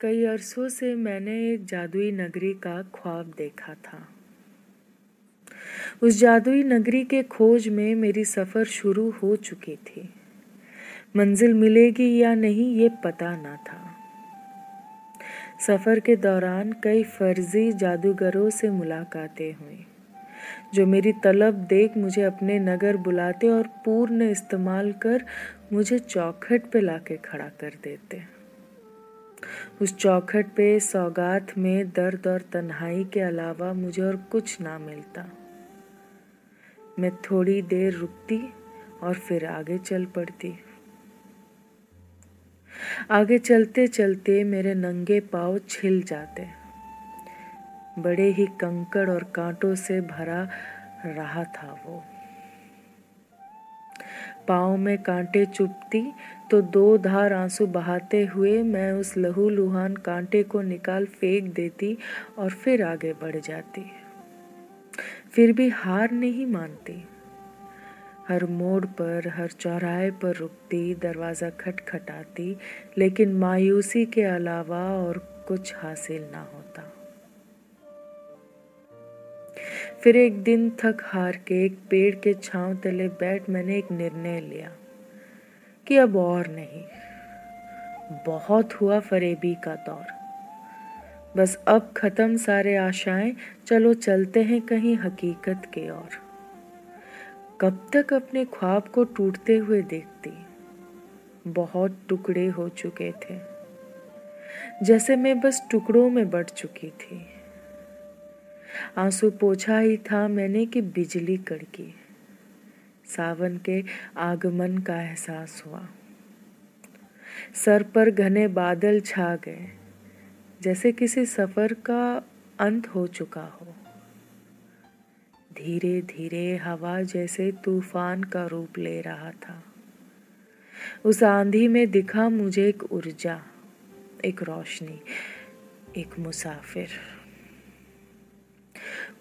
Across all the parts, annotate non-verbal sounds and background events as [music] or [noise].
कई अरसों से मैंने एक जादुई नगरी का ख्वाब देखा था। उस जादुई नगरी के खोज में मेरी सफ़र शुरू हो चुकी थी। मंजिल मिलेगी या नहीं, ये पता ना था। सफ़र के दौरान कई फर्जी जादूगरों से मुलाकातें हुई, जो मेरी तलब देख मुझे अपने नगर बुलाते और पूर्ण इस्तेमाल कर मुझे चौखट पे लाके खड़ा कर देते। उस चौखट पे सौगात में दर्द और तन्हाई के अलावा मुझे और कुछ ना मिलता। मैं थोड़ी देर रुकती और फिर आगे चल पड़ती। आगे चलते चलते मेरे नंगे पाँव छिल जाते। बड़े ही कंकड़ और कांटों से भरा रहा था वो। पाँव में कांटे चुपती तो दो धार आँसू बहाते हुए मैं उस लहू लुहान कांटे को निकाल फेंक देती और फिर आगे बढ़ जाती। फिर भी हार नहीं मानती। हर मोड़ पर, हर चौराहे पर रुकती, दरवाज़ा खटखटाती, लेकिन मायूसी के अलावा और कुछ हासिल ना होता। फिर एक दिन थक हार के एक पेड़ के छांव तले बैठ मैंने एक निर्णय लिया कि अब और नहीं। बहुत हुआ फरेबी का दौर। बस अब खत्म सारे आशाएँ, चलो चलते हैं कहीं हकीकत के ओर कब तक अपने ख्वाब को टूटते हुए देखती? बहुत टुकड़े हो चुके थे। जैसे मैं बस टुकड़ों में बढ़ चुकी थी। आँसू पोछा ही था मैंने कि बिजली कड़की। सावन के आगमन का एहसास हुआ। सर पर घने बादल छा गए, जैसे किसी सफ़र का अंत हो चुका हो। धीरे धीरे हवा जैसे तूफ़ान का रूप ले रहा था। उस आंधी में दिखा मुझे एक ऊर्जा, एक रोशनी, एक मुसाफिर।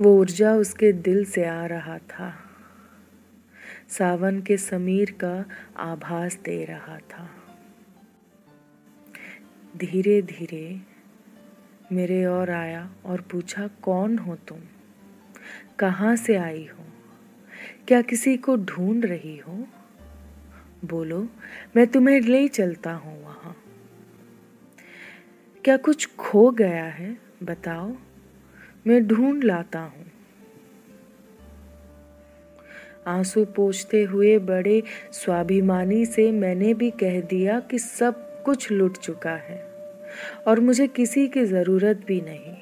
वो ऊर्जा उसके दिल से आ रहा था। सावन के समीर का आभास दे रहा था। धीरे धीरे मेरे और आया और पूछा, कौन हो तुम? कहाँ से आई हो? क्या किसी को ढूंढ रही हो? बोलो, मैं तुम्हें ले चलता हूँ वहाँ। क्या कुछ खो गया है? बताओ। मैं ढूंढ लाता हूँ। आँसू पोछते हुए बड़े स्वाभिमानी से मैंने भी कह दिया कि सब कुछ लुट चुका है और मुझे किसी की ज़रूरत भी नहीं।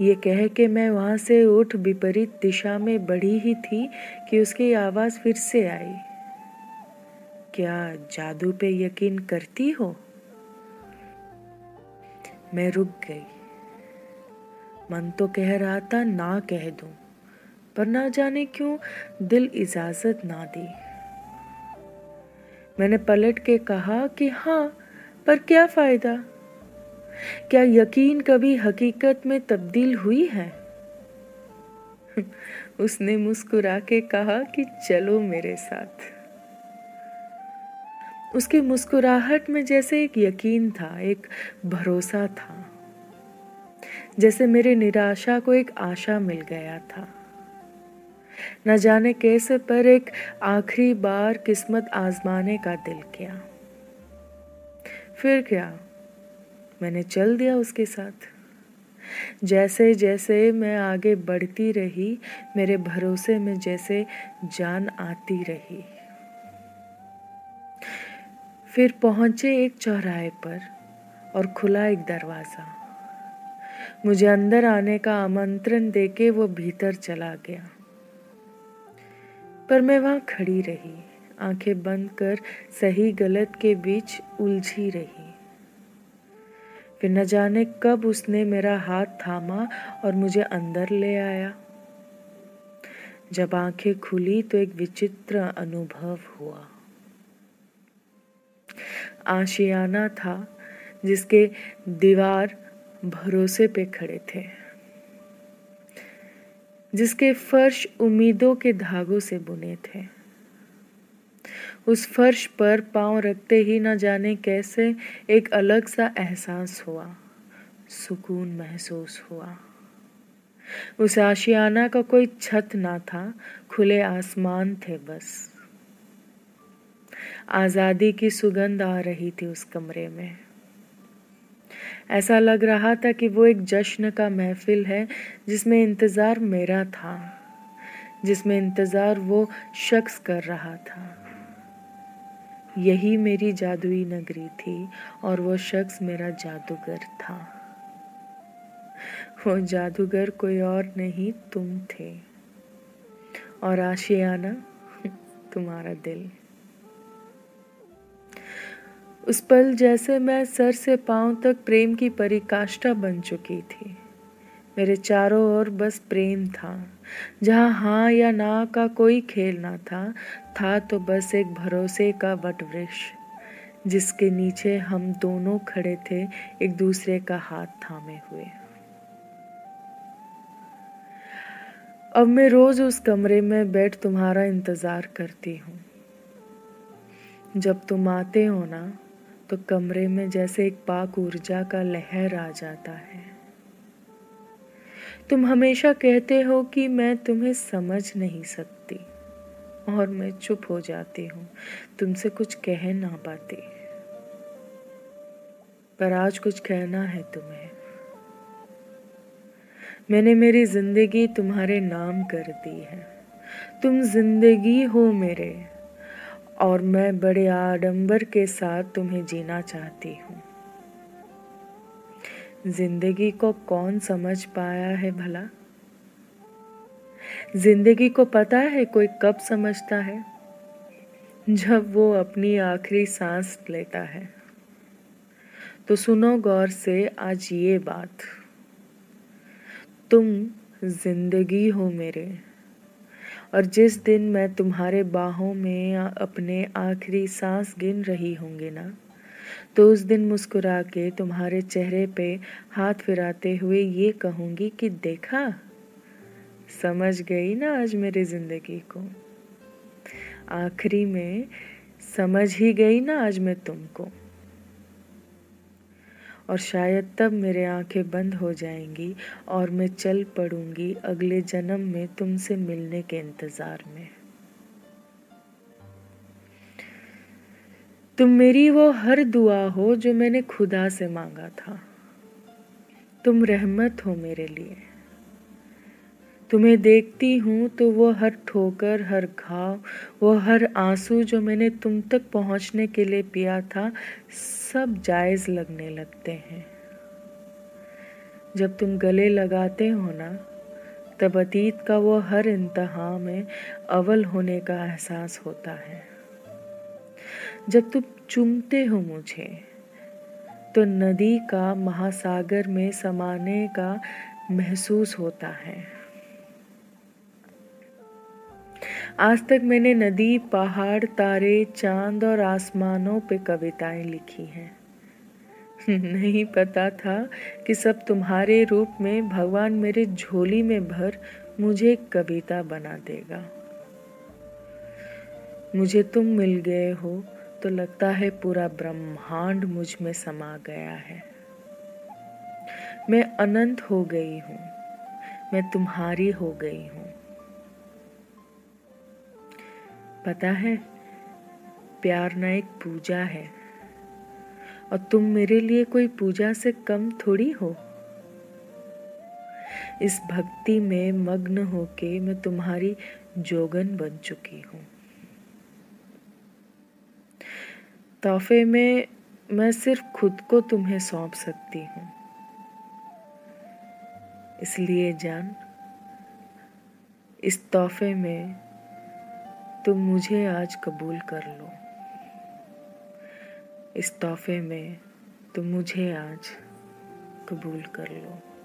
ये कह के मैं वहाँ से उठ विपरीत दिशा में बढ़ी ही थी कि उसकी आवाज़ फिर से आई। क्या जादू पे यकीन करती हो? मैं रुक गई। मन तो कह रहा था, ना कह दूँ, पर ना जाने क्यों दिल इजाज़त ना दी। मैंने पलट के कहा कि हाँ पर क्या फ़ायदा? क्या यकीन कभी हकीकत में तब्दील हुई है? [laughs] उसने मुस्कुरा के कहा कि चलो मेरे साथ। उसकी मुस्कुराहट में जैसे एक यकीन था, एक भरोसा था। जैसे मेरी निराशा को एक आशा मिल गया था। न जाने कैसे, पर एक आखिरी बार किस्मत आजमाने का दिल किया। फिर क्या? मैंने चल दिया उसके साथ। जैसे जैसे मैं आगे बढ़ती रही, मेरे भरोसे में जैसे जान आती रही। फिर पहुँचे एक चौराहे पर और खुला एक दरवाज़ा। मुझे अंदर आने का आमंत्रण देके वो भीतर चला गया। पर मैं वहाँ खड़ी रही। आँखें बंद कर सही गलत के बीच उलझी रही। फिर न जाने कब उसने मेरा हाथ थामा और मुझे अंदर ले आया। जब आँखें खुली तो एक विचित्र अनुभव हुआ। आशियाना था जिसके दीवार भरोसे पे खड़े थे, जिसके फर्श उम्मीदों के धागों से बुने थे। उस फर्श पर पाँव रखते ही न जाने कैसे एक अलग सा एहसास हुआ, सुकून महसूस हुआ। उस आशियाना का कोई छत ना था, खुले आसमान थे बस। आज़ादी की सुगंध आ रही थी उस कमरे में। ऐसा लग रहा था कि वो एक जश्न का महफिल है, जिसमें इंतज़ार मेरा था, जिसमें इंतज़ार वो शख्स कर रहा था। यही मेरी जादुई नगरी थी, और वो शख्स मेरा जादूगर था। वो जादूगर कोई और नहीं, तुम थे। और आशियाना, [laughs] तुम्हारा दिल। उस पल जैसे मैं सर से पाँव तक प्रेम की परिकाष्ठा बन चुकी थी। मेरे चारों ओर बस प्रेम था। जहाँ हाँ या ना का कोई खेल ना था था तो बस एक भरोसे का वटवृक्ष, जिसके नीचे हम दोनों खड़े थे, एक दूसरे का हाथ थामे हुए। अब मैं रोज उस कमरे में बैठ तुम्हारा इंतज़ार करती हूँ। जब तुम आते हो ना तो कमरे में जैसे एक पाक ऊर्जा का लहर आ जाता है। तुम हमेशा कहते हो कि मैं तुम्हें समझ नहीं सकती और मैं चुप हो जाती हूँ। तुमसे कुछ कह ना पाती। पर आज कुछ कहना है तुम्हें। मैंने मेरी ज़िंदगी तुम्हारे नाम कर दी है। तुम ज़िंदगी हो मेरे। और मैं बड़े आडंबर के साथ तुम्हें जीना चाहती हूँ। ज़िंदगी को कौन समझ पाया है भला? ज़िंदगी को पता है कोई कब समझता है? जब वो अपनी आखिरी सांस लेता है। तो सुनो गौर से आज ये बात। तुम ज़िंदगी हो मेरे। और जिस दिन मैं तुम्हारे बाहों में अपने आखिरी सांस गिन रही होंगी ना तो उस दिन मुस्कुरा के तुम्हारे चेहरे पे हाथ फिराते हुए ये कहूँगी कि देखा, समझ गई ना आज मेरी ज़िंदगी को। आखिरी में समझ ही गई ना आज मैं तुमको। और शायद तब मेरे आँखें बंद हो जाएँगी और मैं चल पड़ूँगी अगले जन्म में तुमसे मिलने के इंतज़ार में। तुम मेरी वो हर दुआ हो जो मैंने खुदा से मांगा था। तुम रहमत हो मेरे लिए। तुम्हें देखती हूँ तो वो हर ठोकर, हर घाव वो हर आँसू जो मैंने तुम तक पहुँचने के लिए पिया था, सब जायज़ लगने लगते हैं। जब तुम गले लगाते हो ना, तब अतीत का वो हर इंतहा में अवल होने का एहसास होता है। जब तुम चुमते हो मुझे तो नदी का महासागर में समाने का महसूस होता है। आज तक मैंने नदी, पहाड़, तारे, चाँद और आसमानों पे कविताएँ लिखी हैं। नहीं पता था कि सब तुम्हारे रूप में भगवान मेरे झोली में भर मुझे कविता बना देगा। मुझे तुम मिल गए हो तो लगता है पूरा ब्रह्मांड मुझमें समा गया है। मैं अनंत हो गई हूँ, मैं तुम्हारी हो गई हूँ। पता है, प्यार ना एक पूजा है। और तुम मेरे लिए कोई पूजा से कम थोड़ी हो। इस भक्ति में मग्न होके मैं तुम्हारी जोगन बन चुकी हूँ। तोहफे में मैं सिर्फ़ खुद को तुम्हें सौंप सकती हूँ। इसलिए जान, इस तोहफे में तुम मुझे आज कबूल कर लो। इस तोहफे में तुम मुझे आज कबूल कर लो।